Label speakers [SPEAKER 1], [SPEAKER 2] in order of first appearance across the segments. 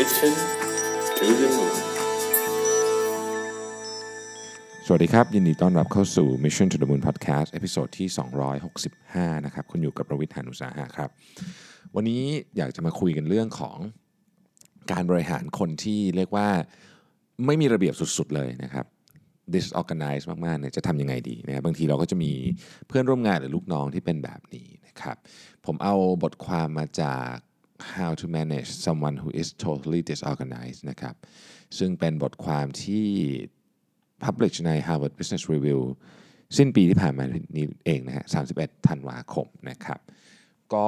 [SPEAKER 1] Mission to the Moon
[SPEAKER 2] สวัสดีครับ ยินดีต้อนรับเข้าสู่ Mission to the Moon Podcast episode ที่ 265 นะครับ คุณอยู่กับผมรวิศ หาญอุตสาหะครับ วันนี้อยากจะมาคุยกันเรื่องของการบริหารคนที่เรียกว่าไม่มีระเบียบสุดๆเลยนะครับ disorganized มากๆเนี่ยจะทำยังไงดีนะครับบางทีเราก็จะมีเพื่อนร่วมงานหรือลูกน้องที่เป็นแบบนี้นะครับ ผมเอาบทความมาจาก How to manage someone who is totally disorganized นะครับ ซึ่งเป็นบทความที่ publish ใน Harvard Business Review สิ้นปีที่ผ่านมานี้เองนะฮะ 31 ธันวาคมนะครับ ก็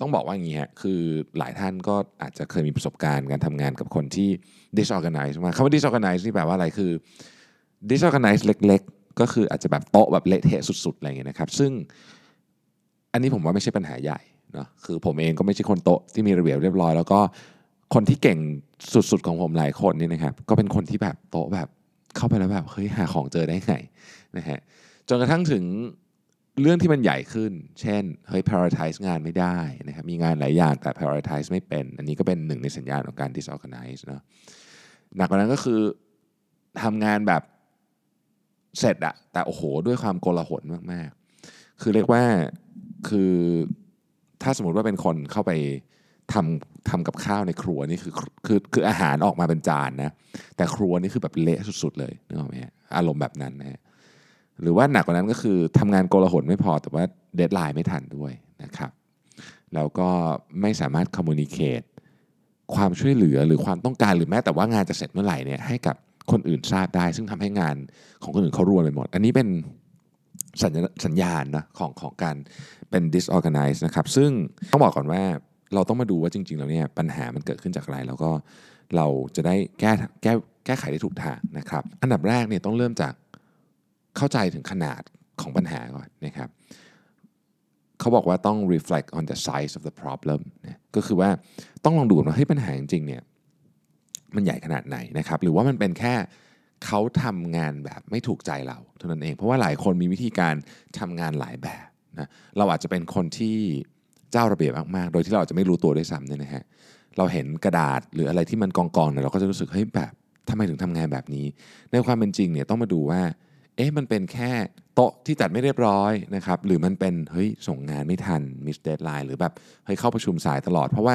[SPEAKER 2] ต้องบอกว่าอย่างนี้ฮะ คือหลายท่านก็อาจจะเคยมีประสบการณ์การทำงานกับคนที่ disorganized มาคำว่า disorganized นี่แปลว่าอะไร คือ disorganized เล็ก ๆ ก็คืออาจจะแบบโต๊ะแบบเละเทะสุด ๆ อะไรเงี้ยนะครับ ซึ่งอันนี้ผมว่าไม่ใช่ปัญหาใหญ่ นะคือผมเองก็ไม่ใช่คนโตะที่มีระเบียบเรียบร้อย แล้วก็คนที่เก่งสุดๆของผมหลายคนนี่นะครับก็เป็นคนที่แบบโตแบบเข้าไปแล้วแบบเฮ้ยหาของเจอได้ไงนะฮะจนกระทั่งถึงเรื่องที่มันใหญ่ขึ้น เช่น เฮ้ย prioritize งานไม่ได้นะครับ มีงานหลายอย่างแต่ prioritize ไม่เป็น อันนี้ก็เป็นหนึ่งในสัญญาณของการ disorganize เนาะ หนักกว่านั้นก็คือทำงานแบบเสร็จอะแต่โอ้โห ด้วยความโกลาหลมาก ๆ คือเรียกว่าคือ ถ้าสมมติว่าเป็นคนเข้าไปทำทำกับข้าวในครัวนี่คือคือคืออาหารออกมาเป็นจานนะแต่ครัวนี่คือแบบเละสุดๆเลยนึกออกไหมอารมณ์แบบนั้นนะฮะหรือว่าหนักกว่านั้นก็คือทำงานโกลาหลไม่พอแต่ว่าเดทไลน์ไม่ทันด้วยนะครับแล้วก็ไม่สามารถคอมมูนิเคตความช่วยเหลือหรือความต้องการหรือแม้แต่ว่างานจะเสร็จเมื่อไหร่เนี่ยให้กับคนอื่นทราบได้ ซึ่งทำให้งานของคนอื่นเขารวนไปหมด อันนี้เป็น สัญญาสัญญาณนะของของการเป็น disorganized นะครับซึ่งต้องบอกก่อนว่าเราต้องมาดูว่าจริง ๆ แล้วเนี่ยปัญหามันเกิดขึ้นจากอะไร แล้วก็เราจะได้แก้แก้แก้ไขได้ถูกทางนะครับ อันดับแรกเนี่ยต้องเริ่มจากเข้าใจถึงขนาดของปัญหาก่อนนะครับเขาบอกว่าต้อง reflect on the size of the problem นะก็คือว่าต้องลองดูว่าเฮ้ยปัญหาจริงๆเนี่ยมันใหญ่ขนาดไหนนะครับ หรือว่ามันเป็นแค่ เขาทำงานแบบไม่ถูกใจเราเท่านั้นเอง เพราะว่าหลายคนมีวิธีการทำงานหลายแบบนะเราอาจจะเป็นคนที่เจ้าระเบียบมากๆ โดยที่เราอาจจะไม่รู้ตัวด้วยซ้ำเนี่ยนะฮะเราเห็นกระดาษหรืออะไรที่มันกองๆเนี่ยเราก็จะรู้สึกเฮ้ยแบบทำไมถึงทำงานแบบนี้ ในความเป็นจริงเนี่ยต้องมาดูว่าเอ๊ะมันเป็นแค่โต๊ะที่จัดไม่เรียบร้อยนะครับหรือมันเป็นเฮ้ยส่งงานไม่ทันมิสเดดไลน์หรือแบบเฮ้ยเข้าประชุมสายตลอด เพราะว่า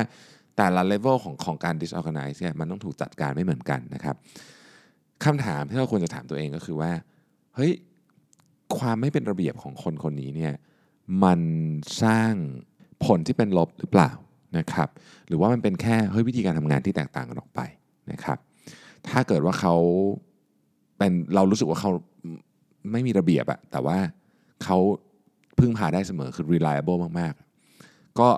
[SPEAKER 2] แต่ละเลเวลของของการ disorganize เนี่ยมันต้องถูกจัดการไม่เหมือนกันนะครับ คำถามที่เราควรจะถามตัวเองก็คือว่าเฮ้ยความไม่เป็นระเบียบของคนคนนี้เนี่ยมันสร้างผลที่เป็นลบหรือเปล่านะครับหรือว่ามันเป็นแค่เฮ้ยวิธีการทำงานที่แตกต่างกันออกไปนะครับ ถ้าเกิดว่าเขาเป็นเรารู้สึกว่าเขาไม่มีระเบียบอะแต่ว่าเขาพึ่งพาได้เสมอคือ reliable มาก ๆ ก็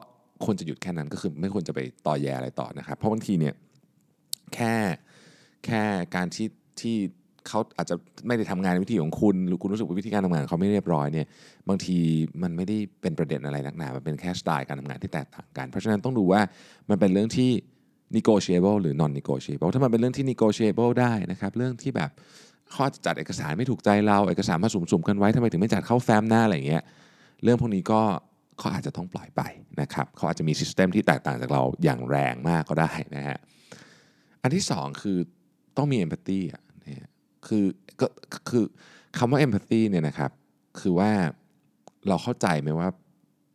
[SPEAKER 2] ควรจะหยุดแค่นั้นก็คือไม่ควรจะไปต่อแยอะไรต่อนะครับ เพราะบางทีเนี่ยแค่แค่การที่ ที่เขาอาจจะไม่ได้ทำงานในวิธีของคุณ หรือคุณรู้สึกว่าวิธีการทำงานเขาไม่เรียบร้อยเนี่ยบางทีมันไม่ได้เป็นประเด็นอะไรนักหนา มันเป็นแค่สไตล์การทำงานที่แตกต่างกัน เพราะฉะนั้นต้องดูว่ามันเป็นเรื่องที่ negotiable หรือ non negotiable ถ้ามันเป็นเรื่องที่ negotiable ได้นะครับเรื่องที่แบบข้อจัดเอกสารไม่ถูกใจเราเอกสารมาสุ่มๆกันไว้ทำไมถึงไม่จัดเข้าแฟ้มหน้าอะไรเงี้ยเรื่องพวกนี้ก็เขาอาจจะต้องปล่อยไปนะครับเขาอาจจะมีซิสเต็มที่แตกต่างจากเราอย่างแรงมากก็ได้นะฮะอันที่สองคือ ต้องมี empathy อะเนี่ยคือก็คือคำว่า empathy เนี่ยนะครับ คือว่าเราเข้าใจไหมว่า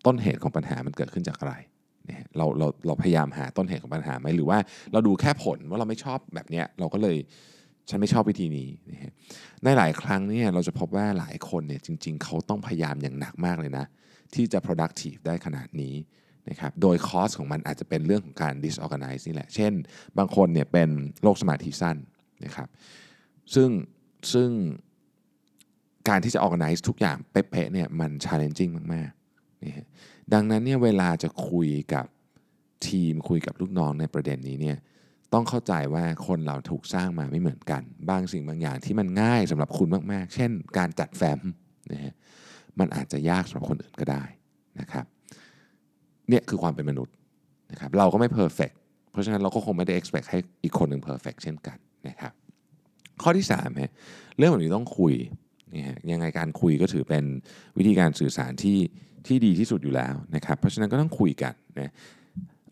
[SPEAKER 2] ต้นเหตุของปัญหามันเกิดขึ้นจากอะไรเนี่ยเราเราเราพยายามหาต้นเหตุของปัญหาไหมหรือว่าเราดูแค่ผลว่าเราไม่ชอบแบบเนี้ยเราก็เลยฉันไม่ชอบวิธีนี้นะฮะในหลายครั้งเนี่ยเราจะพบว่าหลายคนเนี่ยจริง ๆ เขาต้องพยายามอย่างหนักมากเลยนะ ที่จะ productive ได้ขนาดนี้ นะครับโดยคอสของมันอาจจะเป็นเรื่องของการ disorganize นี่แหละ เช่น บางคนเนี่ยเป็นโรคสมาธิสั้นนะครับซึ่งซึ่งการที่จะ organize ทุกอย่างเป๊ะๆเนี่ยมัน challenging มากๆนะดังนั้นเนี่ยเวลาจะคุยกับทีมคุยกับลูกน้องในประเด็นนี้เนี่ยต้องเข้าใจว่าคนเราถูกสร้างมาไม่เหมือนกัน บางสิ่งบางอย่างที่มันง่ายสำหรับคุณมากๆ เช่น การจัดแฟ้มนะฮะมันอาจจะยากสำหรับคนอื่นก็ได้นะครับ เนี่ยคือความเป็นมนุษย์นะครับเราก็ไม่ perfect เพราะฉะนั้นเราก็คงไม่ได้ expect ให้อีกคนหนึ่ง perfect เช่นกันนะครับข้อที่3ฮะเรื่องแบบนี้ต้องคุยนะฮะยังไงการคุยก็ถือเป็นวิธีการสื่อสารที่ที่ดีที่สุดอยู่แล้วนะครับเพราะฉะนั้นก็ต้องคุยกันนะ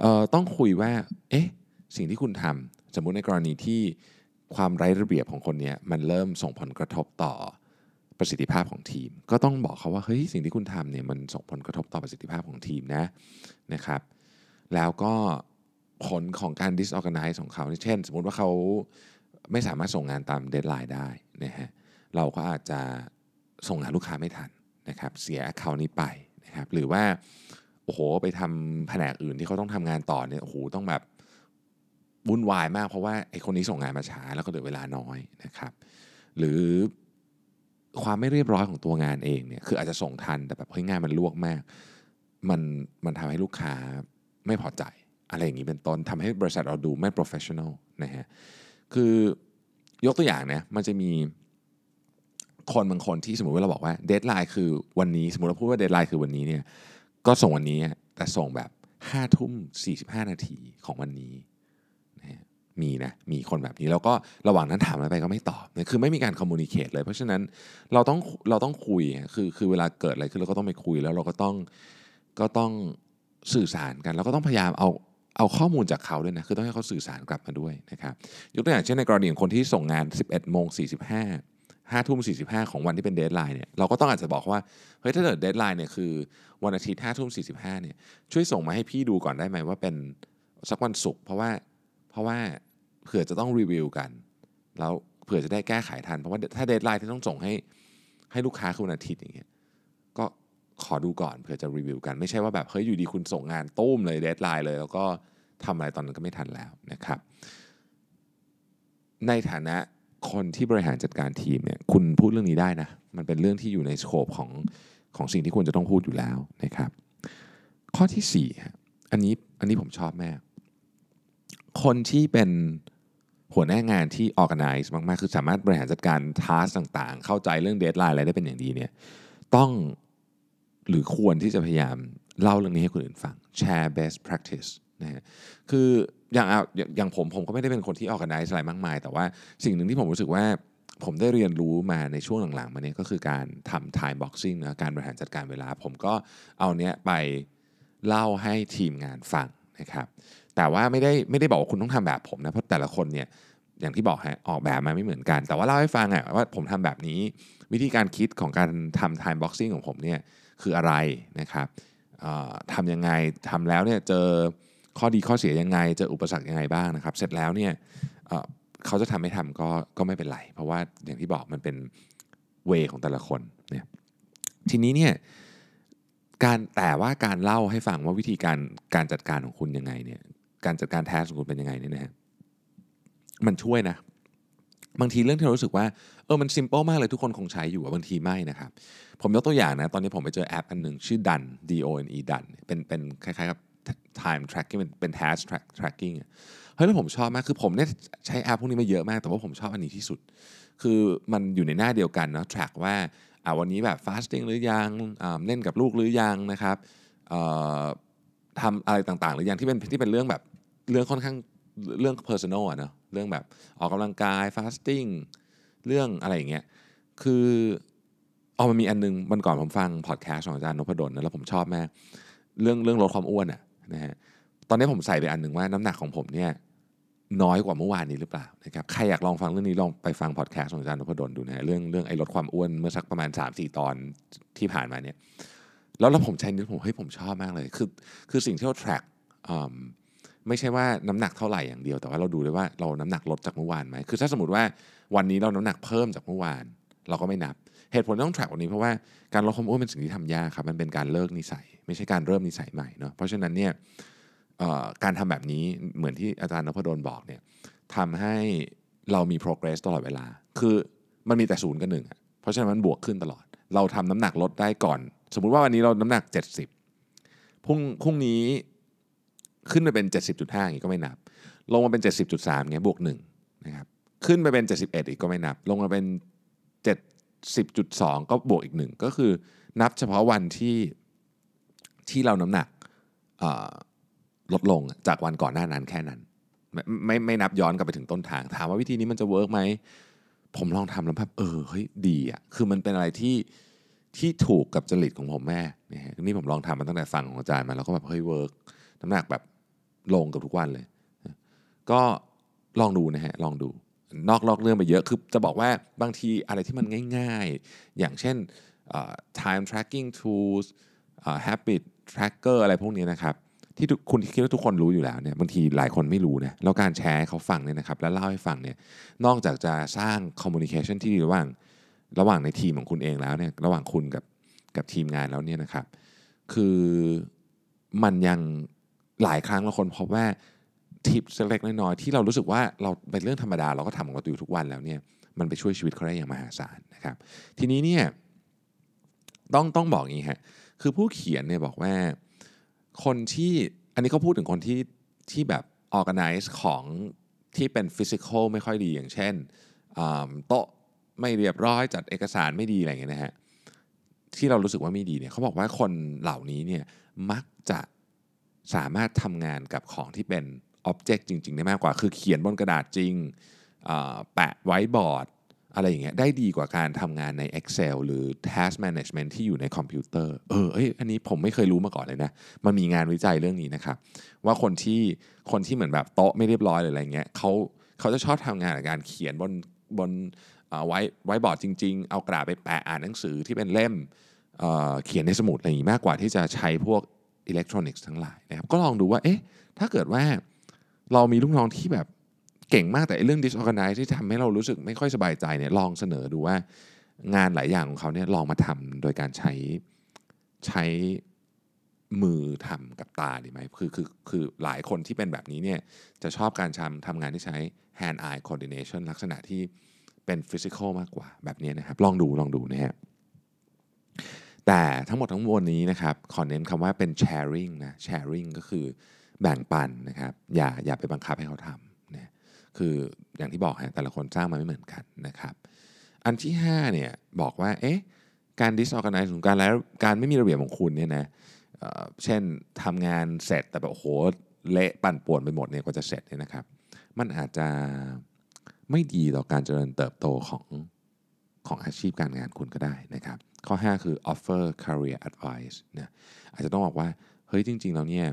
[SPEAKER 2] เอ่อต้องคุยว่าเอ๊ะสิ่งที่คุณทำสมมุติในกรณีที่ความไร้ระเบียบของคนเนี้ยมันเริ่มส่งผลกระทบต่อ ประสิทธิภาพของทีม ก็ต้องบอกเขาว่าเฮ้ยสิ่งที่คุณทำเนี่ยมันส่งผลกระทบต่อประสิทธิภาพของทีมนะนะครับ แล้วก็ผลของการ disorganize ของเขาเช่น สมมุติว่าเขาไม่สามารถส่งงานตามเดทไลน์ได้นะฮะเราก็อาจจะส่งงาลูกค้าไม่ทันนะครับ เสีย account นี้ไปนะครับ หรือว่าโอ้โหไปทำแผนกอื่นที่เขาต้องทำงานต่อเนี่ยโอ้โหต้องแบบวุ่นวายมากเพราะว่าไอ้คนนี้ส่งงานมาช้าแล้วก็เหลือเวลาน้อยนะครับ หรือ ความไม่เรียบร้อยของตัวงานเองเนี่ยคืออาจจะส่งทันแต่แบบเฮ้ยงานมันลวกมาก มันมันทำให้ลูกค้าไม่พอใจ อะไรอย่างนี้เป็นต้นทำให้บริษัทเราดูไม่ professional นะฮะคือยกตัวอย่างนะมันจะมีคนบางคนที่สมมติว่าเราบอกว่า deadline คือวันนี้ สมมติเราพูดว่า deadline คือวันนี้เนี่ยก็ส่งวันนี้แต่ส่งแบบห้าทุ่มสี่สิบห้านาทีของวันนี้นะฮะ มีนะมีคนแบบนี้แล้วก็ระหว่างนั้นถามอะไรไปก็ไม่ตอบเนี่ยคือไม่มีการ communicate เลย เพราะฉะนั้นเราต้องเราต้องคุยคือคือเวลาเกิดอะไรขึ้นเราก็ต้องไปคุยแล้วเราก็ต้องก็ต้องสื่อสารกันแล้วก็ต้องพยายามเอาเอาข้อมูลจากเขาด้วยนะคือต้องให้เขาสื่อสารกลับมาด้วยนะครับยกตัวอย่างเช่นในกรณีของคนที่ส่งงาน 11โมง45 5ทุ่ม45 ของวันที่เป็น deadline เนี่ยเราก็ต้องอาจจะบอกว่าเฮ้ยถ้าเกิด deadline เนี่ยคือวันอาทิตย์5ทุ่ม45เนี่ยช่วยส่งมาให้พี่ดูก่อนได้ไหมว่าเป็นสักวันศุกร์เพราะว่า เพราะว่าเผื่อจะต้องรีวิวกัน แล้วเผื่อจะได้แก้ไขทัน เพราะว่าถ้า deadline ที่ต้องส่งให้ให้ลูกค้าคือวันอาทิตย์อย่างเงี้ย ก็ขอดูก่อนเผื่อจะรีวิวกัน ไม่ใช่ว่าแบบเฮ้ยอยู่ดีคุณส่งงานตุ้มเลยเดทไลน์เลย แล้วก็ทำอะไรตอนนั้นก็ไม่ทันแล้วนะครับ ในฐานะคนที่บริหารจัดการทีมเนี่ยคุณพูดเรื่องนี้ได้นะ มันเป็นเรื่องที่อยู่ในโคปของของสิ่งที่ควรจะต้องพูดอยู่แล้วนะครับ ข้อที่4ฮะอันนี้อันนี้ผมชอบแม่ คนที่เป็นหัวหน้างานที่ organize มากๆ คือสามารถบริหารจัดการทัสต่างๆ เข้าใจเรื่องเดทไลน์อะไรได้เป็นอย่างดีเนี่ยต้องหรือควรที่จะพยายามเล่าเรื่องนี้ให้คนอื่นฟัง share best practice นะฮะคืออย่างเอาอย่างอย่างผมผมก็ไม่ได้เป็นคนที่ organize อะไรมากมาย แต่ว่าสิ่งหนึ่งที่ผมรู้สึกว่าผมได้เรียนรู้มาในช่วงหลังๆมาเนี่ยก็คือการทำ time boxing นะการบริหารจัดการเวลา ผมก็เอาเนี้ยไปเล่าให้ทีมงานฟังนะครับ แต่ว่าไม่ได้ไม่ได้บอกว่าคุณต้องทำแบบผมนะเพราะแต่ละคนเนี่ยอย่างที่บอกฮะออกแบบมาไม่เหมือนกัน แต่ว่าเล่าให้ฟังอะว่าผมทำแบบนี้ วิธีการคิดของการทำ time boxing ของผมเนี่ยคืออะไรนะครับทำยังไงทำแล้วเนี่ยเจอข้อดีข้อเสียยังไงเจออุปสรรคยังไงบ้างนะครับ เสร็จแล้วเนี่ยเอ่อเขาจะทำไม่ทำก็ก็ไม่เป็นไร เพราะว่าอย่างที่บอกมันเป็นเวของแต่ละคนเนี่ยทีนี้เนี่ยการแต่ว่าการเล่าให้ฟังว่าวิธีการการจัดการของคุณยังไงเนี่ย การจัดการแทสของคุณเป็นยังไงเนี่ยนะฮะมันช่วยนะ บางทีเรื่องที่เรารู้สึกว่าเออมันซิมเปิลมากเลยทุกคนคงใช้อยู่บางทีไม่นะครับ ผมยกตัวอย่างนะ ตอนนี้ผมไปเจอแอปอันหนึ่งชื่อ Dun D O N E Dun เป็นเป็นคล้ายๆกับ time tracking เป็นเป็น task tracking เฮ้ยแล้วผมชอบมาก คือผมเนี่ยใช้แอปพวกนี้มาเยอะมาก แต่ว่าผมชอบอันนี้ที่สุด คือมันอยู่ในหน้าเดียวกันเนาะ track ว่าอ่าวันนี้แบบ fasting หรือยังอ่าเล่นกับลูกหรือยังนะครับอ่อทำอะไรต่างๆ หรือยังที่เป็นที่เป็นเรื่องแบบ เรื่องค่อนข้างเรื่อง personal อะเนาะเรื่องแบบออกกำลังกาย fasting เรื่องอะไรอย่างเงี้ยคือเอามันมีอันนึงมันก่อนผมฟังพอดแคสต์ของอาจารย์นพดลนะแล้วผมชอบมาก เรื่องเรื่องลดความอ้วนอะนะฮะตอนนี้ผมใส่ไปอันหนึ่งว่าน้ำหนักของผมเนี่ยน้อยกว่าเมื่อวานนี้หรือเปล่านะครับใครอยากลองฟังเรื่องนี้ลองไปฟังพอดแคสต์ของอาจารย์นพดลดูนะฮะเรื่องเรื่องไอ้ลดความอ้วนเมื่อสักประมาณ 3-4 ตอนที่ผ่านมาเนี่ยแล้วแล้วผมใช้นิ้วผมเฮ้ยผมชอบมากเลยคือคือสิ่งที่เรา track อืม ไม่ใช่ว่าน้ำหนักเท่าไหร่อย่างเดียว แต่ว่าเราดูด้วยว่าเราน้ำหนักลดจากเมื่อวานไหมคือถ้าสมมติว่าวันนี้เราน้ำหนักเพิ่มจากเมื่อวาน เราก็ไม่นับ เหตุผลต้อง track วันนี้เพราะว่าการลดความอ้วนเป็นสิ่งที่ทำยากครับมันเป็นการเลิกนิสัย ไม่ใช่การเริ่มนิสัยใหม่เนาะเพราะฉะนั้นเนี่ยการทำแบบนี้เหมือนที่อาจารย์นพดลบอกเนี่ยทำให้เรามี progress ตลอดเวลา คือมันมีแต่ศูนย์กับหนึ่งเพราะฉะนั้นมันบวกขึ้นตลอด เราทำน้ำหนักลดได้ก่อน สมมุติว่าวันนี้เราน้ำหนัก 70พรุ่งพรุ่งนี้ ขึ้นไปเป็น 70.5อย่างนี้ก็ไม่นับ ลงมาเป็น 70.3เงี้ยบวก1นะครับขึ้นไปเป็น 71 อีกก็ไม่นับ ลงมาเป็น 70.2 ก็บวกอีกหนึ่งก็คือนับเฉพาะวันที่ที่เราน้ำหนักลดลงจากวันก่อนหน้านั้นแค่นั้น ไม่ไม่ไม่นับย้อนกลับไปถึงต้นทาง ถามว่าวิธีนี้มันจะ work ไหม ผมลองทำแล้วแบบเออเฮ้ยดีอะคือมันเป็นอะไรที่ที่ถูกกับจริตของผมแม่งเนี่ยนี่ผมลองทำมาตั้งแต่ฟังของอาจารย์มาแล้วก็แบบเฮ้ย work น้ำหนักแบบ ลงกับทุกวันเลย ก็ลองดูนะฮะลองดูนอกลอกเรื่องไปเยอะ คือจะบอกว่าบางทีอะไรที่มันง่ายๆ อย่างเช่น time tracking tools habit tracker อะไรพวกนี้นะครับ ที่คุณคิดว่าทุกคนรู้อยู่แล้วเนี่ยบางทีหลายคนไม่รู้นะแล้วการแชร์ให้เขาฟังเนี่ยนะครับ แล้วเล่าให้ฟังเนี่ยนอกจากจะสร้าง communication ที่ดีระหว่างระหว่างในทีมของคุณเองแล้วเนี่ยระหว่างคุณกับกับทีมงานแล้วเนี่ยนะครับ คือมันยัง หลายครั้งเราคนพบว่าทิปเล็กๆน้อยๆที่เรารู้สึกว่าเราเป็นเรื่องธรรมดาเราก็ทำของเราอยู่ทุกวันแล้วเนี่ยมันไปช่วยชีวิตเขาได้อย่างมหาศาลนะครับ ทีนี้เนี่ยต้องต้องบอกอย่างนี้ฮะคือผู้เขียนเนี่ยบอกว่าคนที่อันนี้เขาพูดถึงคนที่ที่แบบ organize ของที่เป็น physical ไม่ค่อยดีอย่างเช่นโต๊ะไม่เรียบร้อยจัดเอกสารไม่ดีอะไรอย่างเงี้ยนะฮะที่เรารู้สึกว่าไม่ดีเนี่ยเขาบอกว่าคนเหล่านี้เนี่ยมักจะ สามารถทำงานกับของที่เป็น object จริง ๆ ได้มากกว่า คือเขียนบนกระดาษจริงแปะไว้บอร์ด อะไรอย่างเงี้ยได้ดีกว่าการทำงานใน Excel หรือ Task Management ที่อยู่ในคอมพิวเตอร์เออเอ้ยอันนี้ผมไม่เคยรู้มาก่อนเลยนะ มันมีงานวิจัยเรื่องนี้นะครับ ว่าคนที่คนที่เหมือนแบบโต๊ะไม่เรียบร้อยหรืออะไรเงี้ยเขาเขาจะชอบทำงานกับการเขียนบนบน white whiteboard จริง ๆ เอากระดาษไปแปะอ่านหนังสือที่เป็นเล่มเขียนในสมุดอะไรอย่างงี้มากกว่าที่จะใช้พวก อิเล็กทรอนิกส์ทั้งหลายนะครับก็ลองดูว่าเอ๊ะถ้าเกิดว่าเรามีลูกน้องที่แบบเก่งมากแต่เรื่อง disorganize ที่ทำให้เรารู้สึกไม่ค่อยสบายใจเนี่ยลองเสนอดูว่างานหลายอย่างของเขาเนี่ยลองมาทำโดยการใช้ใช้มือทำกับตาดีไหมคือคือคือหลายคนที่เป็นแบบนี้เนี่ยจะชอบการทำทำงานที่ใช้ hand eye coordination ลักษณะที่เป็น physical มากกว่าแบบนี้นะครับ ลองดูลองดูนะฮะ แต่ทั้งหมดทั้งมวลนี้นะครับขอเน้นคำว่าเป็น sharing นะ sharing ก็คือแบ่งปันนะครับ อย่าอย่าไปบังคับให้เขาทำนะคืออย่างที่บอกฮะแต่ละคนสร้างมาไม่เหมือนกันนะครับ อันที่5เนี่ยบอกว่าเอ๊ะการ disorganize ของการแล้วการไม่มีระเบียบของคุณเนี่ยนะเเช่นทำงานเสร็จแต่แบบโอ้โหเละปั่นป่วนไปหมดเนี่ยกว่าจะเสร็จเนี่ยนะครับ มันอาจจะไม่ดีต่อการเจริญเติบโตของของอาชีพการงานคุณก็ได้นะครับ ข้อ 5 คือ offer career advice นะอาจจะต้องบอกว่า เฮ้ยจริงๆแล้วเนี่ย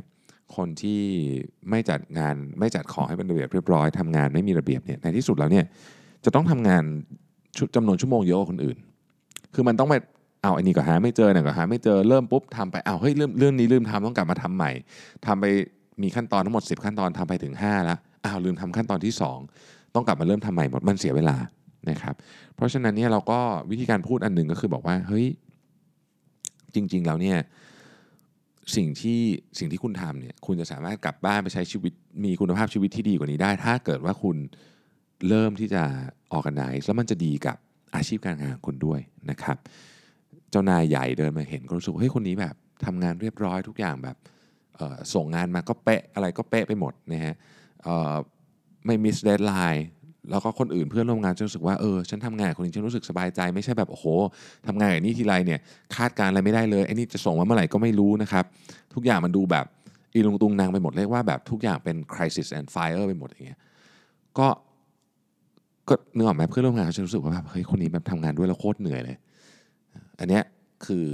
[SPEAKER 2] คนที่ไม่จัดงานไม่จัดของให้เป็นระเบียบเรียบร้อยทำงานไม่มีระเบียบเนี่ยในที่สุดแล้วเนี่ยจะต้องทำงานจำนวนชั่วโมงเยอะกว่าคนอื่น คือมันต้องไปเอาอันนี้ก็หาไม่เจอเนี่ยก็หาไม่เจอเริ่มปุ๊บทำไปเอาเฮ้ยเรื่องเรื่องนี้ลืมทำต้องกลับมาทำใหม่ทำไปมีขั้นตอนทั้งหมด 10 ขั้นตอนทำไปถึง5แล้วอ้าวลืมทำขั้นตอนที่ 2 ต้องกลับมาเริ่มทำใหม่หมดมันเสียเวลา นะครับ เพราะฉะนั้นเนี่ยเราก็วิธีการพูดอันหนึ่งก็คือบอกว่าเฮ้ยจริง ๆ แล้วเนี่ยสิ่งที่สิ่งที่คุณทำเนี่ยคุณจะสามารถกลับบ้านไปใช้ชีวิตมีคุณภาพชีวิตที่ดีกว่านี้ได้ ถ้าเกิดว่าคุณเริ่มที่จะออกกันไนแล้วมันจะดีกับอาชีพการงานของคุณด้วยนะครับ เจ้านายใหญ่เดินมาเห็นก็รู้สึกเฮ้ยคนนี้แบบทำงานเรียบร้อยทุกอย่างแบบส่งงานมาก็เป๊ะอะไรก็เป๊ะไปหมดนะฮะไม่ miss deadline แล้วก็คนอื่นเพื่อนร่วมงานจะรู้สึกว่าเออฉันทำงานคนนี้ฉันรู้สึกสบายใจ ไม่ใช่แบบโอ้โหทำงานกับนี่ทีไรเนี่ยคาดการณ์อะไรไม่ได้เลยไอ้นี่จะส่งมาเมื่อไหร่ก็ไม่รู้นะครับ ทุกอย่างมันดูแบบอีลุงตุงนังไปหมดเรียกว่าแบบทุกอย่างเป็น crisis and fire ไปหมดอย่างเงี้ยก็ก็เนื้อออกไหมเพื่อนร่วมงานเขาจะรู้สึกว่าแบบเฮ้ยคนนี้แบบทำงานด้วยแล้วโคตรเหนื่อยเลย อันเนี้ยคือ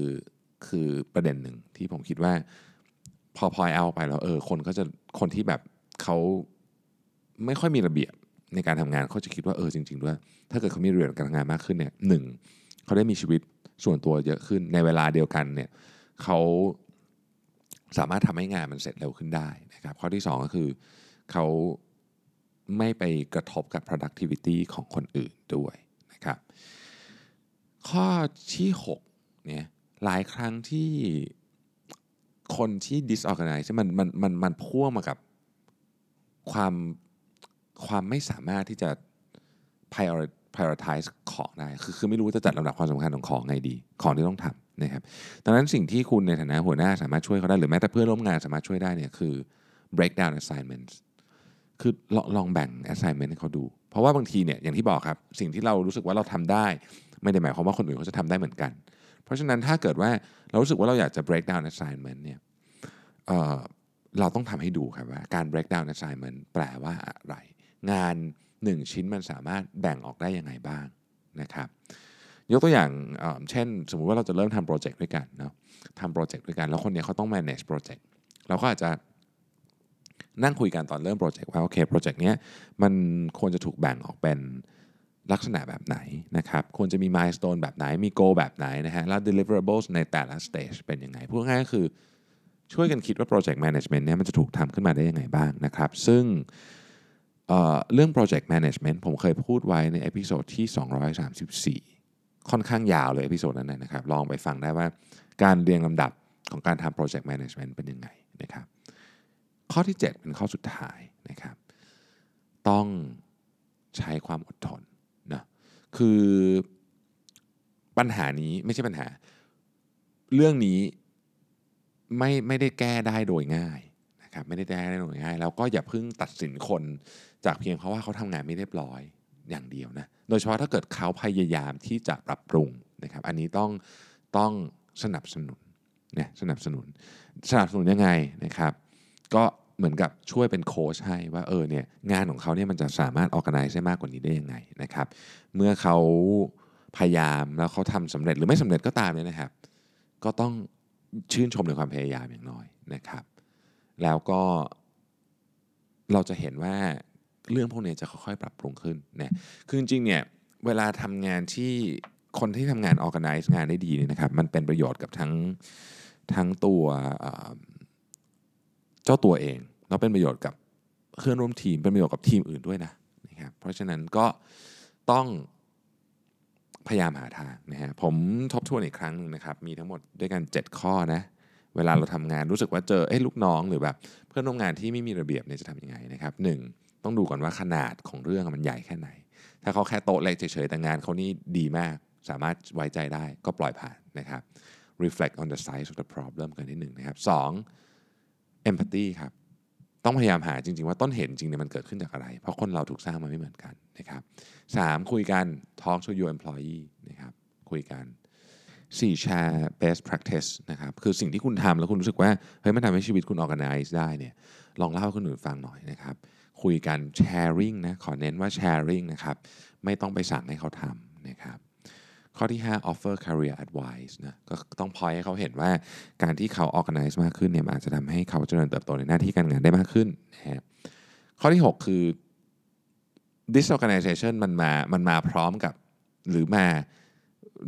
[SPEAKER 2] คือประเด็นหนึ่งที่ผมคิดว่า พอพอยเอาไปแล้วเออคนก็จะคนที่แบบเขาไม่ค่อยมีระเบียบ ในการทำงานเขาจะคิดว่าเออจริงๆด้วย ถ้าเกิดเขามีระเบียบการทำงานมากขึ้นเนี่ยหนึ่งเขาได้มีชีวิตส่วนตัวเยอะขึ้นในเวลาเดียวกันเนี่ยเขาสามารถทำให้งานมันเสร็จเร็วขึ้นได้นะครับ ข้อที่ 2 ก็คือเขาไม่ไปกระทบกับ productivity ของคนอื่นด้วยนะครับ ข้อที่6เนี่ยหลายครั้งที่คนที่ disorganize มันมันมันมันพ่วงมากับความ ความไม่สามารถที่จะ priori- prioritize ของได้คือคือไม่รู้จะจัดลำดับความสำคัญของของไงดี ของที่ต้องทำนะครับดังนั้นสิ่งที่คุณในฐานะหัวหน้าสามารถช่วยเขาได้หรือแม้แต่เพื่อนร่วมงานสามารถช่วยได้เนี่ยคือ break down assignments คือลองลองแบ่ง assignment ให้เขาดู เพราะว่าบางทีเนี่ยอย่างที่บอกครับสิ่งที่เรารู้สึกว่าเราทำได้ ไม่ได้หมายความว่าคนอื่นเขาจะทำได้เหมือนกัน เพราะฉะนั้นถ้าเกิดว่าเรารู้สึกว่าเราอยากจะ break down assignment เนี่ยเเราต้องทำให้ดูครับว่าการ break down assignment แปลว่าอะไร งาน 1 ชิ้นมันสามารถแบ่งออกได้ยังไงบ้างนะครับยกตัวอย่างเอ่อเช่น สมมุติว่าเราจะเริ่มทำโปรเจกต์ด้วยกันเนาะทำโปรเจกต์ด้วยกันแล้วคนเนี้ยเขาต้อง manage โปรเจกต์เราก็อาจจะนั่งคุยกันตอนเริ่ม project ว่าโอเค project เนี้ยมันควรจะถูกแบ่งออกเป็นลักษณะแบบไหนนะครับควรจะมี milestone แบบไหนมี goal แบบไหนนะฮะแล้ว deliverables ในแต่ละ stage เป็นยังไงพูดง่ายๆก็คือช่วยกันคิดว่า project management เนี่ยมันจะถูกทำขึ้นมาได้ยังไงบ้างนะครับ ซึ่ง เรื่อง project management ผมเคยพูดไว้ใน episode ที่ 234 ค่อนข้างยาวเลย episode นั้นนะนะครับ ลองไปฟังได้ว่าการเรียงลำดับของการทำ project management เป็นยังไงนะครับ ข้อที่ 7 เป็นข้อสุดท้ายนะครับ ต้องใช้ความอดทนนะคือปัญหานี้ไม่ใช่ปัญหา เรื่องนี้ไม่ไม่ได้แก้ได้โดยง่าย นะครับไม่ได้แก้ได้โดยง่ายแล้วก็อย่าเพิ่งตัดสินคนจากเพียงเพราะว่าเขาทำงานไม่เรียบร้อยอย่างเดียวนะโดยเฉพาะถ้าเกิดเขาพยายามที่จะปรับปรุงนะครับ อันนี้ต้องต้องสนับสนุนนะสนับสนุนสนับสนุนยังไงนะครับ ก็เหมือนกับช่วยเป็นโค้ชให้ว่าเออเนี่ยงานของเขาเนี่ยมันจะสามารถออก a n i z e ได้มากกว่านี้ได้ยังไงนะครับ เมื่อเขาพยายามแล้วเขาทำสำเร็จหรือไม่สำเร็จก็ตามเนี่ยนะครับ ก็ต้องชื่นชมในความพยายามอย่างน้อยนะครับ แล้วก็เราจะเห็นว่าเรื่องพวกนี้จะค่อยๆ ปรับปรุงขึ้นเนี่ยคือจริงๆเนี่ยเวลาทำงานที่คนที่ทำงาน organize งานได้ดีเนี่ยนะครับมันเป็นประโยชน์กับทั้งทั้งตัวเจ้าตัวเองแล้วเป็นประโยชน์กับเพื่อนร่วมทีมเป็นประโยชน์กับทีมอื่นด้วยนะนะครับเพราะฉะนั้นก็ต้องพยายามหาทางนะฮะผมทบทวนอีกครั้งหนึ่งนะครับ มีทั้งหมดด้วยกัน 7 ข้อนะ เวลาเราทำงานรู้สึกว่าเจอเอ้ลูกน้องหรือแบบเพื่อนร่วมงานที่ไม่มีระเบียบเนี่ยจะทำยังไงนะครับหนึ่งต้องดูก่อนว่าขนาดของเรื่องมันใหญ่แค่ไหน ถ้าเขาแค่โต๊ะเล็กเฉยๆแต่งานเขานี่ดีมาก สามารถไว้ใจได้ก็ปล่อยผ่านนะครับ reflect on the size of the problem กันนิดหนึ่งนะครับสอง empathy ครับต้องพยายามหาจริงๆ ว่าต้นเหตุจริงเนี่ยมันเกิดขึ้นจากอะไร เพราะคนเราถูกสร้างมาไม่เหมือนกันนะครับสามคุยกัน talk to your employee นะครับคุยกัน 4แชร์ best practice นะครับคือสิ่งที่คุณทำแล้วคุณรู้สึกว่าเฮ้ยมันทำให้ชีวิตคุณ organize ได้เนี่ยลองเล่าให้คนอื่นฟังหน่อยนะครับ คุยกัน sharing นะขอเน้นว่า sharing นะครับไม่ต้องไปสั่งให้เขาทำนะครับข้อที่ 5 offer career advice นะก็ต้องพอยให้เขาเห็นว่าการที่เขา organize มากขึ้นเนี่ยอาจจะทำให้เขาเจริญเติบโตในหน้าที่การงานได้มากขึ้นนะฮะข้อที่ 6 คือ disorganization มันมา มันมาพร้อมกับหรือมา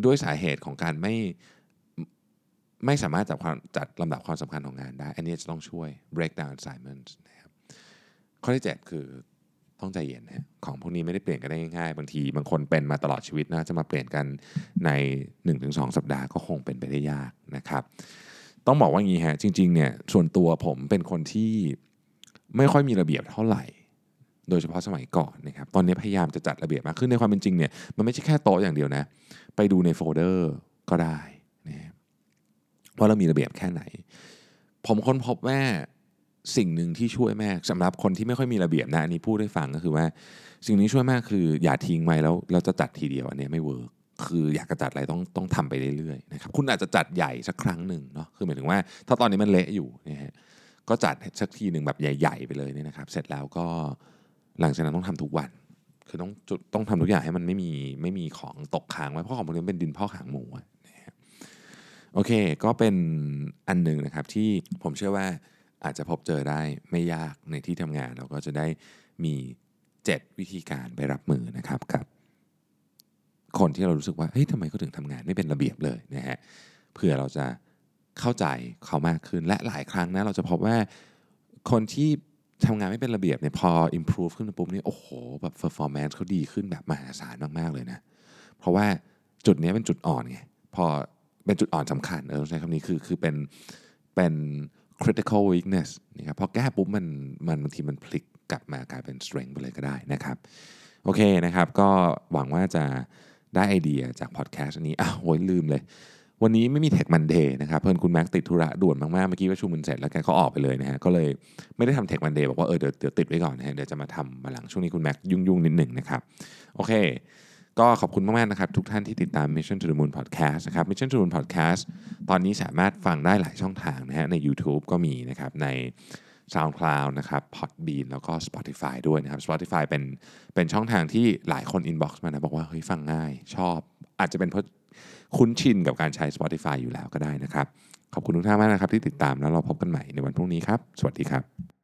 [SPEAKER 2] ด้วยสาเหตุของการไม่ไม่สามารถจัดความจัดลำดับความสำคัญของงานได้ อันนี้จะต้องช่วย break down assignments นะครับข้อที่ 7 คือต้องใจเย็นนะของพวกนี้ไม่ได้เปลี่ยนกันได้ง่ายๆ บางทีบางคนเป็นมาตลอดชีวิตนะจะมาเปลี่ยนกันใน 1-2 สัปดาห์ก็คงเป็นไปได้ยากนะครับ ต้องบอกว่างี้ฮะจริงๆเนี่ยส่วนตัวผมเป็นคนที่ไม่ค่อยมีระเบียบเท่าไหร่ โดยเฉพาะสมัยก่อนนะครับตอนนี้พยายามจะจัดระเบียบมากขึ้นในความเป็นจริงเนี่ยมันไม่ใช่แค่โต๊ะอย่างเดียวนะ ไปดูในโฟลเดอร์ก็ได้นะว่าเรามีระเบียบแค่ไหน ผมค้นพบว่าสิ่งหนึ่งที่ช่วยแม่สำหรับคนที่ไม่ค่อยมีระเบียบนะอันนี้พูดให้ฟังก็คือว่า สิ่งนี้ช่วยมากคือ อย่าทิ้งไว้แล้วเราจะจัดทีเดียวอันนี้ไม่เวิร์กคืออยากจะจัดอะไรต้องต้องทำไปเรื่อยๆนะครับคุณอาจจะจัดใหญ่สักครั้งหนึ่งเนาะคือหมายถึงว่า ถ้าตอนนี้มันเละอยู่นะฮะก็จัดสักทีหนึ่งแบบใหญ่ ๆ ไปเลยเนี่ยนะครับ เสร็จแล้วก็ หลังจากนั้นต้องทำทุกวัน คือต้องต้องทำทุกอย่างให้มันไม่มีไม่มีของตกค้างไว้เพราะของพวกนี้เป็นดินพ่อกหางหมูนะฮะโอเค ก็เป็นอันหนึ่งนะครับที่ผมเชื่อว่าอาจจะพบเจอได้ไม่ยากในที่ทำงานเราก็จะได้มี 7 วิธีการไปรับมือนะครับกับ คนที่เรารู้สึกว่าเฮ้ยทำไมเขาถึงทำงานไม่เป็นระเบียบเลยนะฮะเพื่อเราจะเข้าใจเขามากขึ้นและหลายครั้งนะเราจะพบว่าคนที่ ทำงานไม่เป็นระเบียบเนี่ยพอ improve ขึ้นมาปุ๊บนี่โอ้โหแบบ performance เขาดีขึ้นแบบมหาศาลมากๆเลยนะ เพราะว่าจุดนี้เป็นจุดอ่อนไงพอเป็นจุดอ่อนสำคัญเออใช้คำนี้คือคือเป็นเป็น critical weakness นะครับพอแก้ปุ๊บมันมันบางทีมันพลิกกลับมากลายเป็น strength ไปเลยก็ได้นะครับ โอเคนะครับ ก็หวังว่าจะได้ไอเดียจากพอดแคสต์อันนี้อ้าวโอยลืมเลย วันนี้ไม่มี Tech Monday นะครับเพื่อนคุณแม็กติดธุระด่วนมากๆ เมื่อกี้ประชุมมันเสร็จแล้วแกก็ออกไปเลยนะฮะก็เลยไม่ได้ทำ Tech Monday บอกว่าเออเดี๋ยวเดี๋ยวติดไว้ก่อนนะฮะเดี๋ยวจะมาทำมาหลังช่วงนี้คุณแม็กยุ่งๆนิดหนึ่งนะครับโอเค ก็ขอบคุณมากๆนะครับทุกท่านที่ติดตาม Mission to the Moon Podcast นะครับ Mission to the Moon Podcast ตอนนี้สามารถฟังได้หลายช่องทางนะฮะใน YouTube ก็มีนะครับใน SoundCloud นะครับ Podbean แล้วก็ Spotify ด้วยนะครับ Spotify เป็นเป็นช่องทางที่หลายคน inbox มานะบอกว่าเฮ้ยฟังง่ายชอบ อาจจะเป็นเพราะ คุ้นชินกับการใช้ Spotify อยู่แล้วก็ได้นะครับ ขอบคุณทุกท่านมากนะครับที่ติดตามแล้วเราพบกันใหม่ในวันพรุ่งนี้ครับ สวัสดีครับ